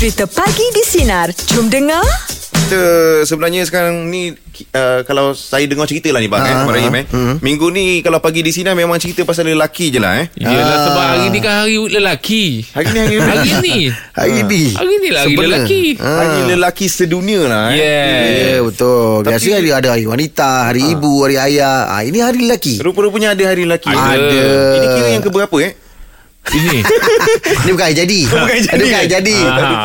Cerita Pagi di Sinar. Jom dengar. Kita sebenarnya sekarang ni uh, kalau saya dengar cerita lah ni bang eh, Ah, Abang Rahim eh. Hmm. Minggu ni kalau pagi di sini memang cerita pasal lelaki je lah eh. Yelah Ah. sebab hari ni kan hari lelaki Hari ni hari Hari ni Hari ni Hari ni lah hari Sebenar. lelaki Ah. Hari lelaki sedunia lah eh. Yeah Ya betul Tapi- Biasanya ada, ada hari wanita Hari ibu Hari ayah ah, Ini hari lelaki Rupa-rupanya ada hari lelaki. Ada. Ini kira yang keberapa eh? Ini Dia bukan hari jadi Bukan hari jadi, Dia bukan eh? jadi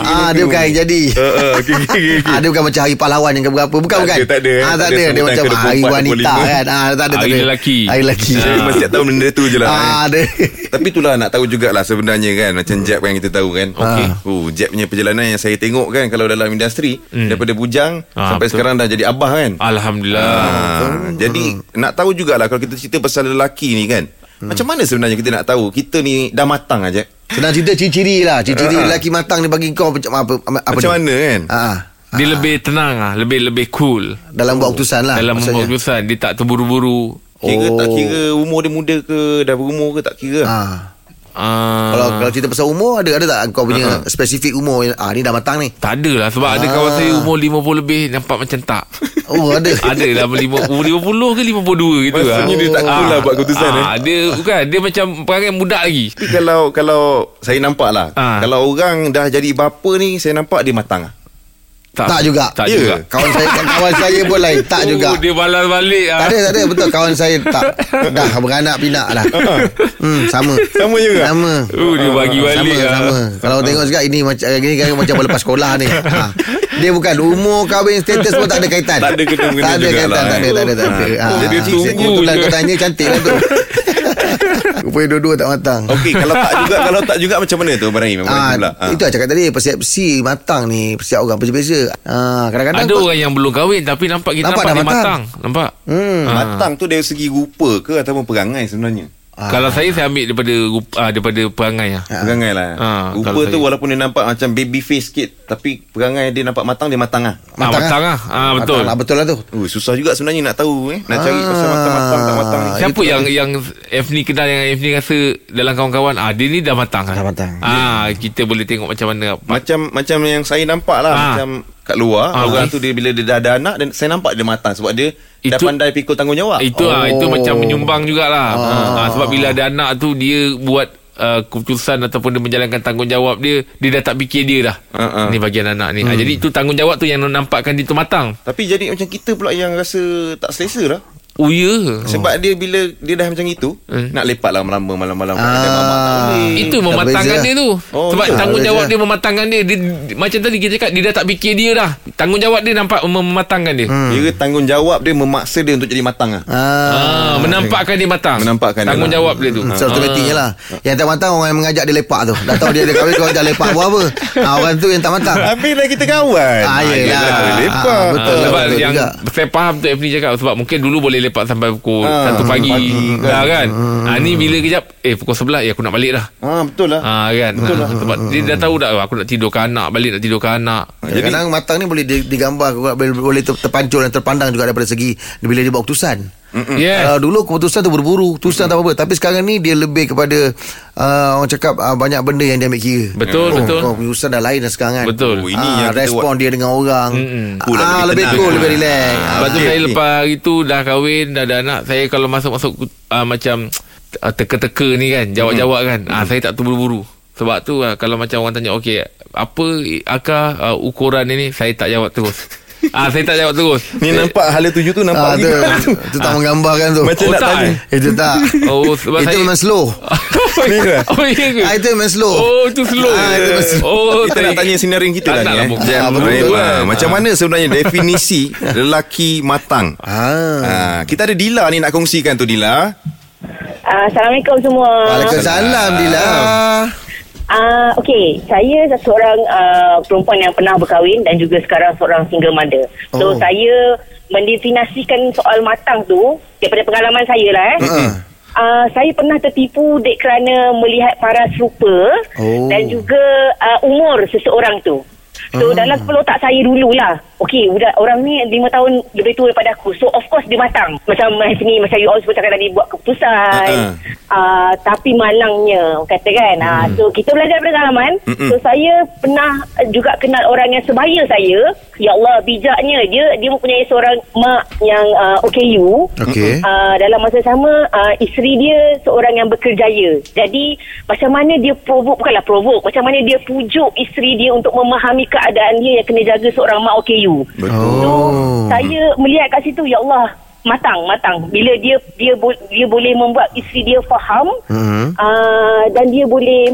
Ah. Dia bukan hari jadi Uh, uh, okay, okay, okay, okay. Ah, dia bukan macam hari pahlawan yang keberapa Bukan Tak bukan ada, tak ada, eh. ah, Tak Tak ada ada Dia macam hari 24, wanita 25. kan ah, Tak ada tak Hari ada. lelaki. Hari lelaki Saya mesti tahu benda tu je lah eh. Ah, ada. Tapi itulah nak tahu jugalah sebenarnya kan Macam Jeb yang kita tahu kan Okey. oh, Jeb punya perjalanan yang saya tengok kan Kalau dalam industri Daripada bujang Ah, Sampai betul. sekarang dah jadi abah kan Alhamdulillah Ah, jadi nak tahu jugalah Kalau kita cerita pasal lelaki ni kan Macam mana sebenarnya kita nak tahu Kita ni dah matang aja. Senang cerita ciri-ciri lah Ciri-ciri Ah. lelaki matang ni bagi kau macam apa, apa Macam ni? mana kan Ah, Dia lebih tenang lah Lebih lebih cool Dalam buat keputusan lah Dalam maksudnya. membuat keputusan Dia tak terburu-buru Kira tak Oh. kira umur dia muda ke Dah berumur ke tak kira Ah. Ah, Kalau kalau cerita pasal umur ada ada tak kau punya spesifik umur yang- ah ni dah matang ni. Tak ada lah Sebab ada kawan saya umur 50 lebih Nampak macam tak. Oh ada. Ada lah lima- umur 50 ke 52 gitu lah. Maksudnya dia tak cool lah buat keputusan, eh? ah, Dia bukan Dia macam perangai budak lagi. Tapi kalau kalau saya nampak lah. Ah. Kalau orang dah jadi bapa ni Saya nampak dia matang lah Tak juga. Tak Ya. juga Kawan saya kawan saya pun lain tak Oh, juga. Dia balas balik Tak ah. ada tak ada betul kawan saya tak dah beranak pinak dah. Hmm sama. Sama juga? Sama. Oh, dia bagi balik sama, ah. sama. Kalau tengok juga ini macam gini kan macam lepas sekolah ni. Ha. Dia bukan umur kahwin status pun tak ada kaitan. Tak ada Tak ada jugalah, kaitan, tak ada tak ada tak ada. Ha. Jadi tunggu Kebetulan je. kau tanya cantik lah tu. Rupanya dua-dua tak matang. Okey kalau tak juga Kalau tak juga macam mana tu Abang Rahim Ah, pula Ah. Itu lah cakap tadi Persepsi matang ni Persepsi orang berbeza-beza ah, Kadang-kadang Ada kau- orang yang belum kahwin Tapi nampak kita Nampak nampak, dah dia matang. matang. Nampak Hmm. Ah. Matang tu dari segi rupa ke Ataupun perangai sebenarnya Ah. Kalau saya saya ambil daripada ah, daripada perangai lah. Perangai lah Ah, Rupa tu saya- walaupun dia nampak Macam baby face sikit Tapi perangai dia nampak matang Dia matang lah Ah, matang lah. Ah, betul. Matang lah, betul lah tu Oh, susah juga sebenarnya nak tahu eh. Nak cari Ah. pasal matang-matang tak matang ni. Siapa itu yang tadi. yang F ni kenal yang F ni rasa dalam kawan-kawan ah dia ni dah matang lah. Dah matang. Ah kita boleh tengok macam mana. Macam macam yang saya nampak lah Ah. macam kat luar Ah, orang tu dia bila dia dah ada anak dan saya nampak dia matang sebab dia dah Itu- pandai pikul tanggungjawab. Itu ah itu Oh. macam menyumbang jugalah. Ah. sebab bila ada anak tu dia buat uh, keputusan ataupun dia menjalankan tanggungjawab dia dia dah tak fikir dia dah. Ah, ah. Ni bagian anak ni. Ah, jadi itu tanggungjawab tu yang nampakkan dia tu matang. Tapi jadi macam kita pula yang rasa tak selesa lah. Oh ya. Sebab dia bila dia dah macam itu Hmm. nak lepak lah malam malam-malam Ah. Itu mematangkan beza. dia tu Oh, Sebab ya. tanggungjawab dia mematangkan dia. dia Macam tadi kita cakap Dia dah tak fikir dia dah Tanggungjawab dia nampak mem- Mematangkan dia Hmm. Kira tanggungjawab dia memaksa dia untuk jadi matang lah. Ah, ah, Menampakkan dia matang Menampakkan dia Tanggungjawab dia tu So automatiknya lah Yang tak matang Orang yang mengajak dia lepak tu Dah tahu dia ada kahwin Kau ajak lepak buat apa ha, Orang tu yang tak matang Habis dah kita kawan. Ah, yelah. dia lepak. Ah, Betul, sebab yang saya faham tu F ni cakap sebab mungkin dulu boleh lepak sampai pukul Ah, 1 pagi, pagi, dah kan. Ah ni bila kejap eh pukul 11 ya aku nak balik dah. Ah betul lah. Ah kan. Betul lah. Sebab dia dah tahu dah aku nak tidurkan anak, balik nak tidurkan anak. Jadi kadang matang ni boleh di- digambar boleh, boleh ter- terpancul dan terpandang juga daripada segi bila dia buat keputusan. Yes. Kalau dulu keputusan tu buru-buru, keputusan tak apa-apa. Tapi sekarang ni dia lebih kepada uh, orang cakap uh, banyak benda yang dia ambil kira. Betul, oh, betul. Kau keputusan dah lain dah sekarang kan. Betul. Oh, ini Ah, yang kita respon dia dengan orang. Cool ah, lebih cool, lebih relax. Ah, Lepas tu saya lepas itu dah kahwin, dah ada anak. Saya kalau masuk-masuk uh, macam uh, teka-teka ni kan, jawab-jawab kan. Ah saya tak terburu-buru. Sebab tu uh, kalau macam orang tanya, okey, apa akar uh, ukuran ini? Saya tak jawab terus. Ah saya tak jawab terus. Ni nampak hala tuju tu Ah, nampak tu, gitu. tu tak menggambarkan tu. Macam Oh, nak tak, tanya. eh? Itu tak. Oh sebab Itu saya memang slow. Oh iya ke? Ah, itu memang slow. Oh itu slow. Ah, itu masih- Oh Kita nak tanya sinarin kita lah ni eh. Ah. Ah. Ah, Macam mana sebenarnya definisi lelaki matang? Ah. Ah, kita ada Dila ni nak kongsikan tu Dila. Assalamualaikum semua. Waalaikumsalam Dila. Uh, Okey, saya seorang uh, perempuan yang pernah berkahwin dan juga sekarang seorang single mother. So Oh. saya mendefinisikan soal matang tu daripada pengalaman saya lah eh. Ha. Uh, saya pernah tertipu dek kerana melihat paras rupa Oh. dan juga uh, umur seseorang tu. So Ah. dalam kepala otak saya dululah Okay budak orang ni 5 tahun lebih tua daripada aku So of course dia matang Macam ni Macam you all sebut cakap tadi Buat keputusan Ha-ha. uh, Tapi malangnya Kata kan uh, So kita belajar daripada pengalaman Mm-mm. So saya pernah Juga kenal orang yang sebaya saya Ya Allah bijaknya Dia dia mempunyai seorang Mak yang uh, OKU Okey. Uh, dalam masa sama uh, isteri dia seorang yang berkerjaya. Jadi macam mana dia provoke bukanlah provoke, macam mana dia pujuk isteri dia untuk memahami keadaan dia yang kena jaga seorang mak OKU. Betul. So saya melihat kat situ ya Allah matang matang bila dia dia bo- dia boleh membuat isteri dia faham Mhm. uh, dan dia boleh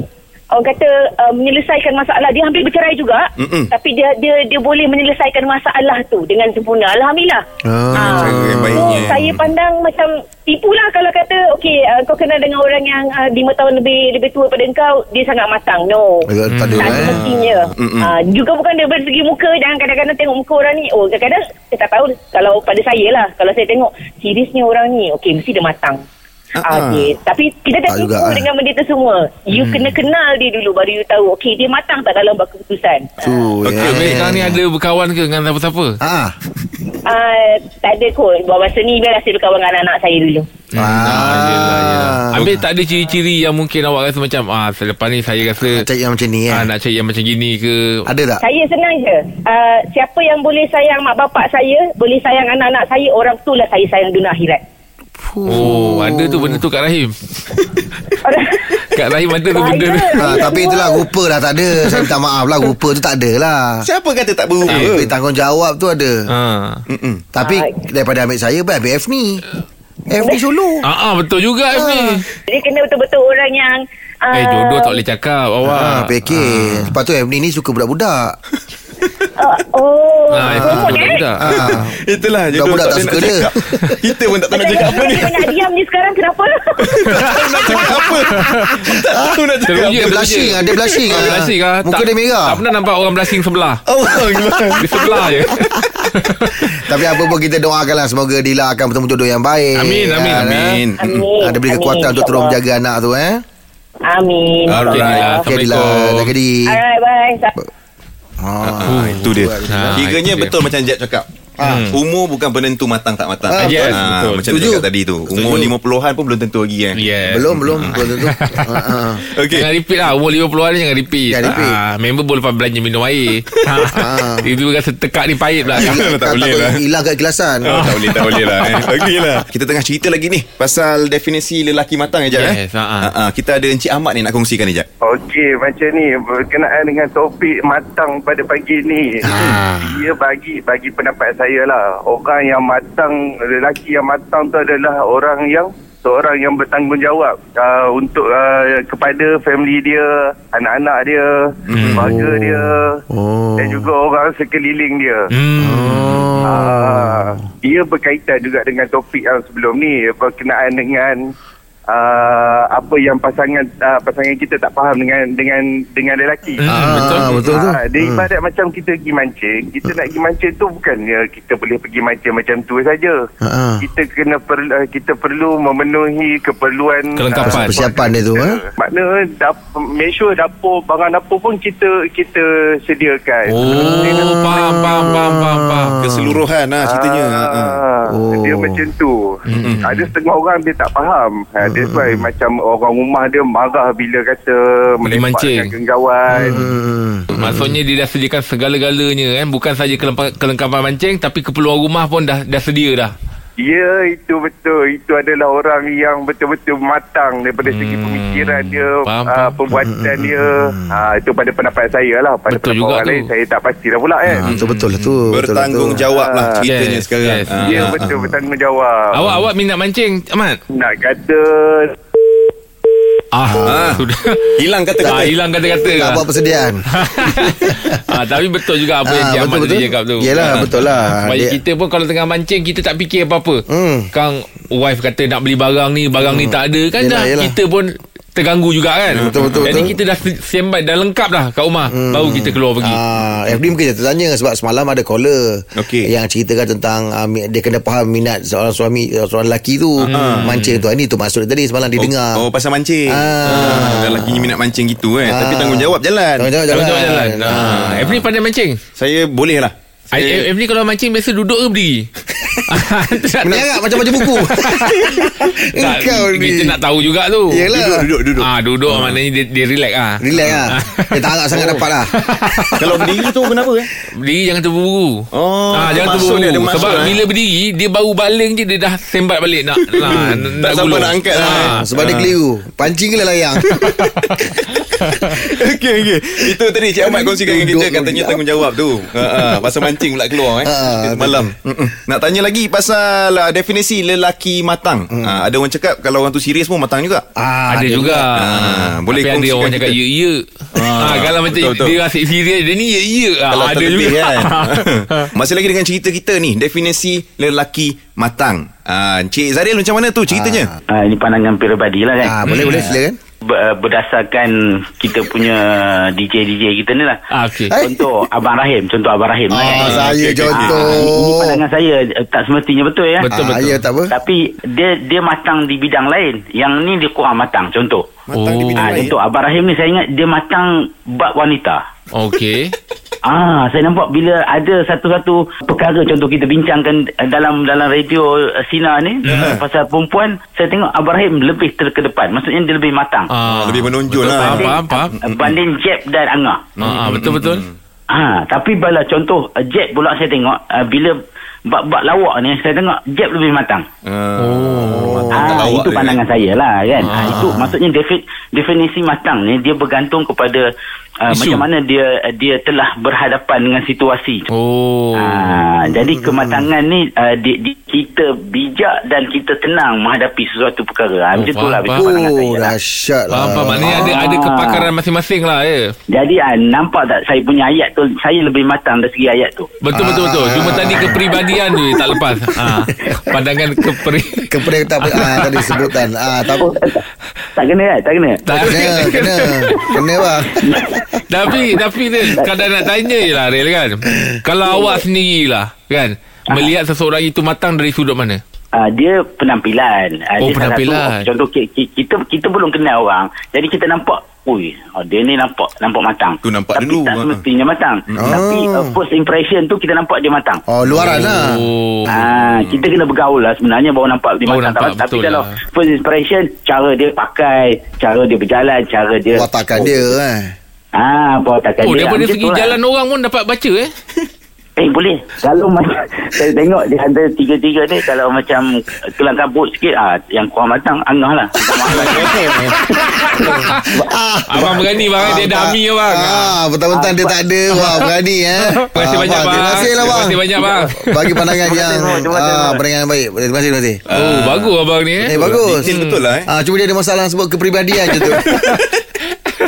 orang kata uh, menyelesaikan masalah dia hampir bercerai juga Mm-mm. tapi dia dia dia boleh menyelesaikan masalah tu dengan sempurna alhamdulillah Ah. Ah, Cara yang so, baiknya. saya pandang macam tipulah kalau kata okey uh, kau kenal dengan orang yang uh, 5 tahun lebih lebih tua pada engkau dia sangat matang no Tak ada eh. semestinya Mm-mm. uh, juga bukan dari segi muka jangan kadang-kadang tengok muka orang ni oh kadang-kadang saya tak tahu kalau pada saya lah kalau saya tengok seriusnya orang ni okey mesti dia matang Ah, Ah, okay. Tapi kita Tak juga, eh. dengan benda tu semua. You kena kenal dia dulu baru you tahu. Okay, dia matang tak dalam buat keputusan. Tu Okey, eh. Habis sekarang ni ada berkawan ke dengan siapa-siapa? Ah. Uh, tak ada kot. Buat masa ni biarlah saya berkawan dengan anak-anak saya dulu. Ah, Ah. yelah, yelah. Habis tak ada ciri-ciri yang mungkin awak rasa macam ah selepas ni saya rasa Cari yang macam ni ah, eh. nak cari yang macam gini ke Ada tak? Saya senang je. Uh, siapa yang boleh sayang mak bapak saya, boleh sayang anak-anak saya, orang tu lah saya sayang dunia akhirat. Oh, ada tu benda tu Kak Rahim. Kak Rahim ada tu benda tu. Ha, tapi itulah rupa lah tak ada Saya minta maaf lah Rupa tu tak ada lah Siapa kata tak berupa? Tapi tanggungjawab tu ada Ha. Mm-mm. Tapi Ah. daripada ambil saya Pun ambil F ni F ni solo Ah, ah betul juga F ni. Jadi kena betul-betul orang yang... Uh, Eh jodoh tak boleh cakap awak. Ah, PK Lepas tu F ni ni suka budak-budak Uh, oh, Ah, itu promote, betul eh? tak? ah. Itulah jodoh Budak-budak tak suka dia. cakap. Kita pun tak tahu nak cakap apa ni. Nak diam ni sekarang kenapa? Tak tahu nak cakap apa. Tak tahu nak cakap apa. Dia blushing ah, Dia blushing Ah, ah. blushing ah. Muka dia merah Tak pernah nampak orang blushing sebelah. Gimana? Di sebelah je. Tapi apa pun kita doakanlah Semoga Dila akan bertemu jodoh yang baik Amin, amin, Kan, eh? Amin. Amin. Ah, Dia beri Amin, kekuatan untuk terus menjaga anak tu eh Amin. Alright. InsyaAllah. Okay Dila Assalamualaikum. Jaga diri Alright, bye. Ah, itu dia. Ah, Kiranya itu dia. betul macam Jeb cakap. Hmm. Umur bukan penentu matang tak matang. Ah, yes, Ah, betul. Macam Setuju. dia cakap tadi tu. Umur Setuju. 50-an pun belum tentu lagi eh. Yeah. Belum belum Belum tentu Ah, ah. Okey. Jangan repeat lah Umur 50-an ni jangan repeat Jangan repeat. ah, Member boleh lepas belanja minum air Ah. Itu rasa tekak ni pahit pula Tak boleh Takut lah. Hilang keikhlasan Oh, tak boleh, tak boleh lah eh. Okey lah Kita tengah cerita lagi ni Pasal definisi lelaki matang ya Jad eh? Yes, ha, ha. Ah, ah, Kita ada Encik Ahmad ni nak kongsikan ni Jad Okey, macam ni berkenaan dengan topik matang pada pagi ni. Ah. Dia bagi bagi pendapat saya lah. Orang yang matang, lelaki yang matang tu adalah orang yang seorang yang bertanggungjawab uh, untuk uh, kepada family dia, anak-anak dia, keluarga dia Oh. dan juga orang sekeliling dia. hmm. Ah, dia berkaitan juga dengan topik yang sebelum ni berkenaan dengan uh, apa yang pasangan uh, pasangan kita tak faham dengan dengan dengan lelaki. Hmm, Ah, betul. betul tu. Ah, dia ibarat macam kita pergi mancing. Kita nak pergi mancing tu bukannya kita boleh pergi mancing macam tu saja. Ah. Kita kena perlu kita perlu memenuhi keperluan Kelengkapan. ah, Persiapan dia tu, eh? Makna dap, make sure dapur barang dapur pun kita kita sediakan. Oh faham faham faham faham, faham. Keseluruhan lah ceritanya ah, ah. Ah, Oh. Dia macam tu. Mm-mm. Ada setengah orang dia tak faham. Ha, that's why macam orang rumah dia marah bila kata melepaskan genggawan. Hmm. Maksudnya dia dah sediakan segala-galanya kan Bukan saja kelengkapan, kelengkapan mancing Tapi keperluan rumah pun dah dah sedia dah Ya, itu betul. Itu adalah orang yang betul-betul matang daripada segi Hmm. pemikiran dia, Faham, uh, faham. perbuatan dia. Ha, itu pada pendapat saya lah. Pada Betul pendapat juga orang tu. lain, saya tak pastilah pula kan. Ah, Betul betul lah tu. Bertanggungjawab lah Ah. ceritanya Yes, sekarang yes. Ah, Ya, ah, betul. ah. Bertanggungjawab. Awak awak minat mancing Ahmad? Nak kata Ah, Ah. sudah Hilang Ah, kata-kata hilang kata-kata Tak buat persediaan ah, Tapi betul juga apa yang Ah, Cik Ahmad tadi cakap tu Yelah, Ah. betul lah. Sebab Dia- kita pun kalau tengah mancing Kita tak fikir apa-apa Hmm. Kang wife kata nak beli barang ni Barang ni tak ada Kan Yelah, dah yelah. kita pun terganggu juga kan Betul, betul, Jadi betul. kita dah standby Dah lengkap dah kat rumah Baru kita keluar pergi Ah, FD mungkin dia tertanya sebab semalam ada caller Okey. yang ceritakan tentang uh, dia kena faham minat seorang suami uh, seorang lelaki tu mancing tu ini tu maksud tadi semalam dia Oh, dengar. oh pasal mancing Ah. ah. Lelaki minat mancing gitu eh Ah. Tapi tanggungjawab jalan Tanggungjawab Jalan jalan. jalan, jalan. Ah. Every pandai mancing Saya boleh lah I, M ni kalau mancing biasa duduk ke berdiri? Tak- Menyangat macam baca buku tak, Engkau ni Kita nak tahu juga tu Yelah Duduk, duduk, duduk. Ah, duduk maknanya dia, dia relax ah. Relax lah Dia tak harap sangat dapat lah Kalau berdiri tu kenapa eh? Berdiri jangan terburu. Oh, ah, jangan terburu. dia, Sebab eh. bila berdiri dia baru baling je dia dah sembat balik nak nak sabar gulung. nak angkat lah. Ah. Sebab dia keliru Pancing ke lah layang Okey okey. Itu tadi Cik Ahmad kongsikan dengan kita katanya dulu. tanggungjawab tu. Ha ah, pasal mancing pula keluar eh. Ha, Semalam. Mm-mm. Nak tanya lagi pasal uh, definisi lelaki matang. Ha, ada orang cakap kalau orang tu serius pun matang juga. ah, ada juga. Ah, boleh Tapi ada kongsikan orang cakap ya ya. Ah, kalau macam betul, betul. dia asyik serius dia ni ya ya. Ah, Kalau ada juga. kan Masih lagi dengan cerita kita ni Definisi lelaki matang ah, Encik Zaril macam mana tu ceritanya Ah, ini pandangan peribadi lah kan. ah, Boleh boleh silakan berdasarkan kita punya DJ-DJ kita ni lah. Ah, okey. Eh? Contoh Abang Rahim. Contoh Abang Rahim lah kan. Ah, saya contoh Ah, ini, pandangan saya eh, tak semestinya betul ya. Betul, ah, betul. Ya tak apa Tapi dia dia matang di bidang lain. Yang ni dia kurang matang. Contoh. Matang di Oh. bidang Ah, lain contoh Abang Rahim ni saya ingat dia matang bab wanita. Okey. Ah, saya nampak bila ada satu-satu perkara contoh kita bincangkan eh, dalam dalam radio uh, Sina ni uh, pasal perempuan, saya tengok Abang Rahim lebih terkedepan. Maksudnya dia lebih matang. Ah, Lebih menonjol lah. Faham, faham. Uh, banding Jeb dan Angah. Ah, ah, betul betul. Ha, tapi bila contoh Jeb pula saya tengok uh, bila bab-bab lawak ni saya tengok Jeb lebih matang. Oh, Ah, lawak itu dia. pandangan saya lah kan. Ah. Ah. itu maksudnya defi- definisi matang ni dia bergantung kepada uh, Isu. macam mana dia dia telah berhadapan dengan situasi. Oh. Ah, jadi kematangan ni uh, di, di, kita bijak dan kita tenang menghadapi sesuatu perkara. Ah, Oh, macam tu lah faham, itu pandangan Oh saya lah. dahsyat lah Faham, faham. Maknanya ada ada Ah. kepakaran masing-masing lah ya. Jadi ah, nampak tak saya punya ayat tu saya lebih matang dari segi ayat tu. Betul betul betul. Cuma tadi kepribadian tu dia tak lepas. Ha. Pandangan kepri Kepada tak apa ah, Tadi sebutan ah, tak, Oh, tak, tak kena kan? Tak kena? tak Kena Kena Kena bang tapi tapi dia kadang nak tanya je lah Rel kan. Kalau awak sendirilah kan melihat seseorang itu matang dari sudut mana? Uh, dia penampilan. Uh, Oh, dia penampilan. Satu, contoh ki- ki- kita kita belum kenal orang. Jadi kita nampak, ui, oh, dia ni nampak nampak matang. Tu nampak Tapi dulu. tak Ah. semestinya matang. Ah. Tapi uh, first impression tu kita nampak dia matang. Oh luaran lah Oh. Ah, kita kena bergaul lah sebenarnya baru nampak dia Baru matang. nampak, Tapi kalau lah. first impression, cara dia pakai, cara dia berjalan, cara dia... Watakan dia eh Ah, watakan Oh dia. daripada Macam segi lah. jalan orang pun dapat baca eh. Eh boleh Kalau macam Saya tengok Di antara tiga-tiga ni Kalau macam Kelang kabut sikit ah, Yang kurang matang Angah lah lah. Abang berani bang dia dah ami bang. ah, Betul-betul dia tak ada Wah berani eh Terima kasih Ah, banyak bang. Terima kasih lah bang Terima kasih banyak bang. Bagi pandangan yang ah, Pandangan yang baik Terima kasih Terima kasih Oh bagus abang ni eh. Eh bagus betul lah eh Ah, cuma dia ada masalah sebut kepribadian je tu.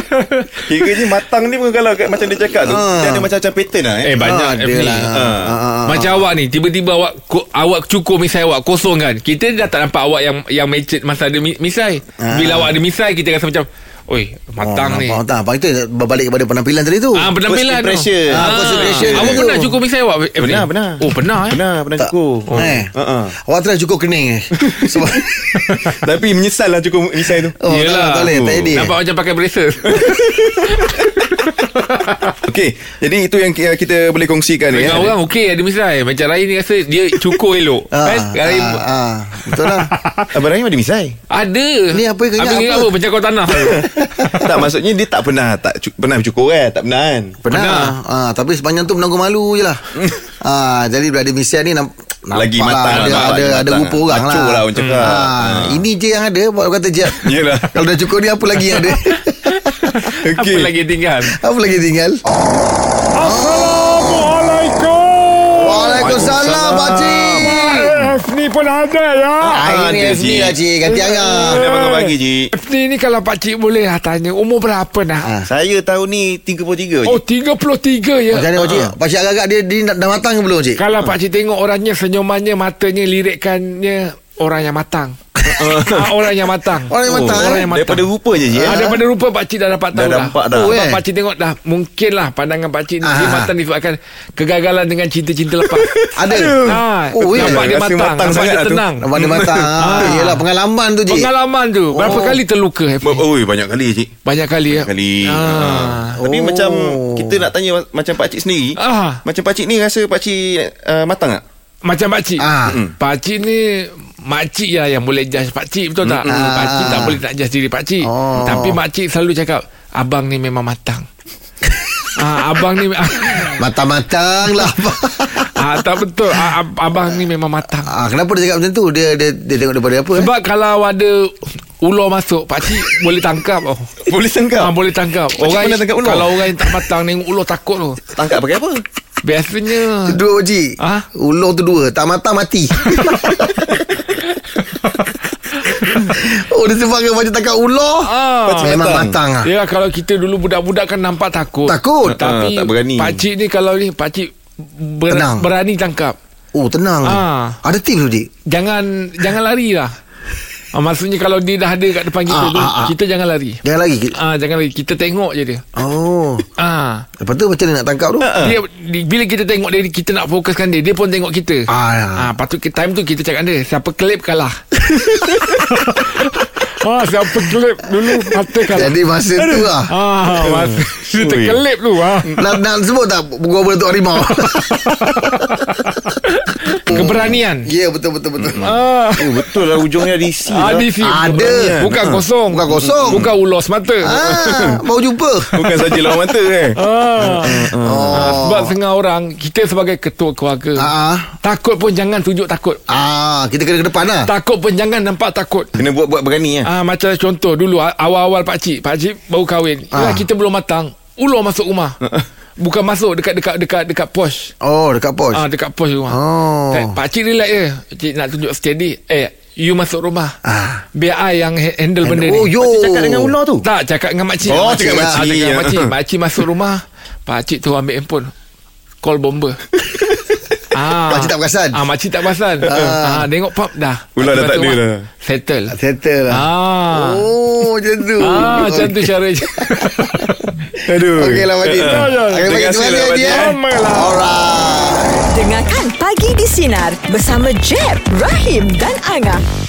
Kiranya matang ni pun Kalau macam dia cakap tu Ah. Dia ada macam-macam pattern lah eh Eh banyak ada ni. lah. Ah. Ah, ah, ah. Macam awak ni Tiba-tiba awak ko, Awak cukur misai awak Kosong kan Kita dah tak nampak awak yang Yang macet masa ada mi- misai Ah. Bila awak ada misai Kita rasa macam Oi matang oh, ni Matang. Apa itu berbalik kepada penampilan tadi tu. Ah penampilan. First impression. Ah, first impression Awak pernah cukur misai awak? Eh, Pernah, pernah. Oh pernah eh. Pernah Pernah Tak. cukur Oh. Eh. Uh-uh. Awak try cukur kening eh. Sebab Tapi menyesal lah cukur misai tu Oh, Yelah. tak, tak boleh, tak edit. Nampak macam pakai braces Okey Jadi itu yang ki- kita boleh kongsikan ni Dengan eh. orang okey ada misai Macam Rai ni rasa Dia cukur elok Ah, Kan Rai ah, ah, betul lah. Abang Rahim ada misai Ada Ni apa yang ingat apa? apa Macam kau tanah Tak maksudnya dia tak pernah tak cu- pernah cukur kan Tak pernah kan Pernah. Pernah. Ah, tapi sepanjang tu menanggung malu je lah. ah, jadi bila ada misian ni namp- nampak Lagi lah, matang ada, lah, ada, lagi ada matang. rupa orang Macho lah. lah orang cakap. Ah, Ah. Ini je yang ada Buat kata je Yelah. Kalau dah cukur ni apa lagi yang ada Apa Okey. lagi tinggal Apa lagi tinggal Waalaikumsalam Pakcik ni pun ada ya. Ah, ini F ni Cik. lah cik Ganti Angah Dah bangun pagi Cik F ni ni kalau Pak Cik boleh lah tanya umur berapa dah? Ah. Saya tahun ni 33 Oh Cik 33 ya. Macam mana Pakcik Pakcik agak-agak dia, dia dah matang ke belum cik Kalau Pak Cik tengok orangnya senyumannya matanya lirikannya orang yang matang. Ah, Orang yang matang Orang yang matang, Orang eh? yang matang Daripada rupa je je. Ah, eh? daripada rupa pakcik dah dapat tahu dah. nampak dah. Oh, Oh, Sebab eh? pakcik tengok dah mungkin lah pandangan pakcik ni dia Ah. matang disebabkan kegagalan dengan cinta-cinta lepas. Ada ah, Oh, eh. nampak dia matang, matang nampak sangat dia lah tu. tenang. Nampak dia matang ah. Yelah pengalaman tu je Pengalaman tu berapa Oh. kali terluka Hafiz? Ber- Oi, banyak kali cik. Banyak kali ya. Kali. Ah. Tapi Oh. macam kita nak tanya macam pak cik sendiri. Ah. Macam pak cik ni rasa pak cik uh, matang tak? Macam pakcik. Ah. Pakcik ni makcik lah yang boleh judge pakcik betul tak? Ah. Pakcik tak boleh nak judge diri pakcik. Oh. Tapi makcik selalu cakap abang ni memang matang. ah, abang ni Matang-matang lah ah, tak betul. Ah, ab- abang ni memang matang. ah, Kenapa dia cakap macam tu Dia dia, dia tengok daripada apa eh? Sebab kalau ada ular masuk, pakcik boleh tangkap. Oh. Boleh tangkap. Ah, boleh tangkap. Macam Orang tangkap ular? Kalau orang yang tak matang tengok ular takut tu. Tangkap pakai apa? Biasanya Dua pakcik Ah? Ular tu dua Tak matang mati Oh dia sebabkan macam tangkap ular Ah. Memang matang. matang ah. Ya kalau kita dulu budak-budak kan nampak takut. Takut. Tapi Ah, tak berani. Pakcik ni kalau ni pakcik ber, Tenang. berani tangkap. Oh tenang Ah. Ada tips tu dik Jangan jangan lari lah. Ah, maksudnya kalau dia dah ada kat depan kita Ah, tu, ah, ah. kita jangan lari. Jangan lagi Ah, jangan lari. Kita tengok je dia. Oh Ah. Lepas tu macam mana nak tangkap tu Dia di, bila kita tengok dia kita nak fokuskan dia, dia pun tengok kita. Ah, Ah, patut kita time tu kita cakap dia, siapa klip kalah. ah, siapa klip dulu mata kalah. Jadi masa tu lah Ah, masa dia terkelip tu ah. nak, nak sebut tak Gua berbentuk harimau Keberanian. Ya yeah, betul betul betul Ah. Oh, betul lah ujungnya DC. Ah, lah. di sini. Ada. Bukan kosong. Bukan kosong. Bukan ulos mata. ah, Baru jumpa Bukan saja lawan mata eh. Ah. Oh Ah, sebab setengah orang kita sebagai ketua keluarga Ah. takut pun jangan tunjuk takut. Ah, kita kena ke depan lah. Takut pun jangan nampak takut. Kena buat-buat berani eh. Ah macam contoh dulu awal-awal pak cik, pak cik baru kahwin. Ah. Ah. kita belum matang. Ular masuk rumah. Bukan masuk dekat dekat dekat dekat pos. Oh, dekat pos. Ah dekat pos rumah. Oh. Tak, pak cik relax je. Pak cik nak tunjuk steady. Eh, you masuk rumah. Ah. Biar I yang ha- handle benda Oh, ni. yo. Cakap dengan ular tu. Tak, cakap dengan makcik. Oh, Makcik cakap makcik. Ah, cakap dengan makcik. Makcik masuk rumah. Pakcik tu ambil handphone. Call bomber. ah. Makcik tak perasan? Ah, makcik tak perasan. ah. tengok pop dah. Ular dah Makcik tak ada dah. Settle. Settle lah. Ah. Oh, macam tu. Ah, macam tu cara Aduh. Okey lah, ya. Okey, Terima kasih lah, lah. Alright. Dengarkan Pagi di Sinar bersama Jeb, Rahim dan Angah.